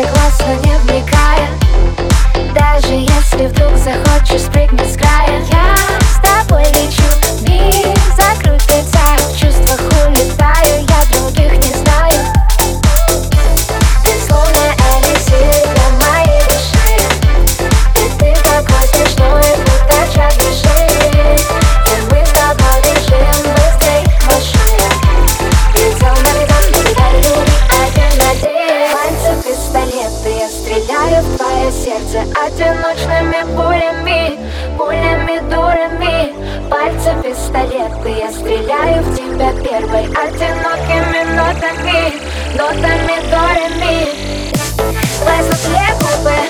согласно не вникая Даже если вдруг захочешь спрыгнуть с края Пуляют твое сердце одиночными пулями Пулями, дурами. Пальцы пистолеты Я стреляю в тебя первой Одинокими нотами Нотами, дурами. Лазнут две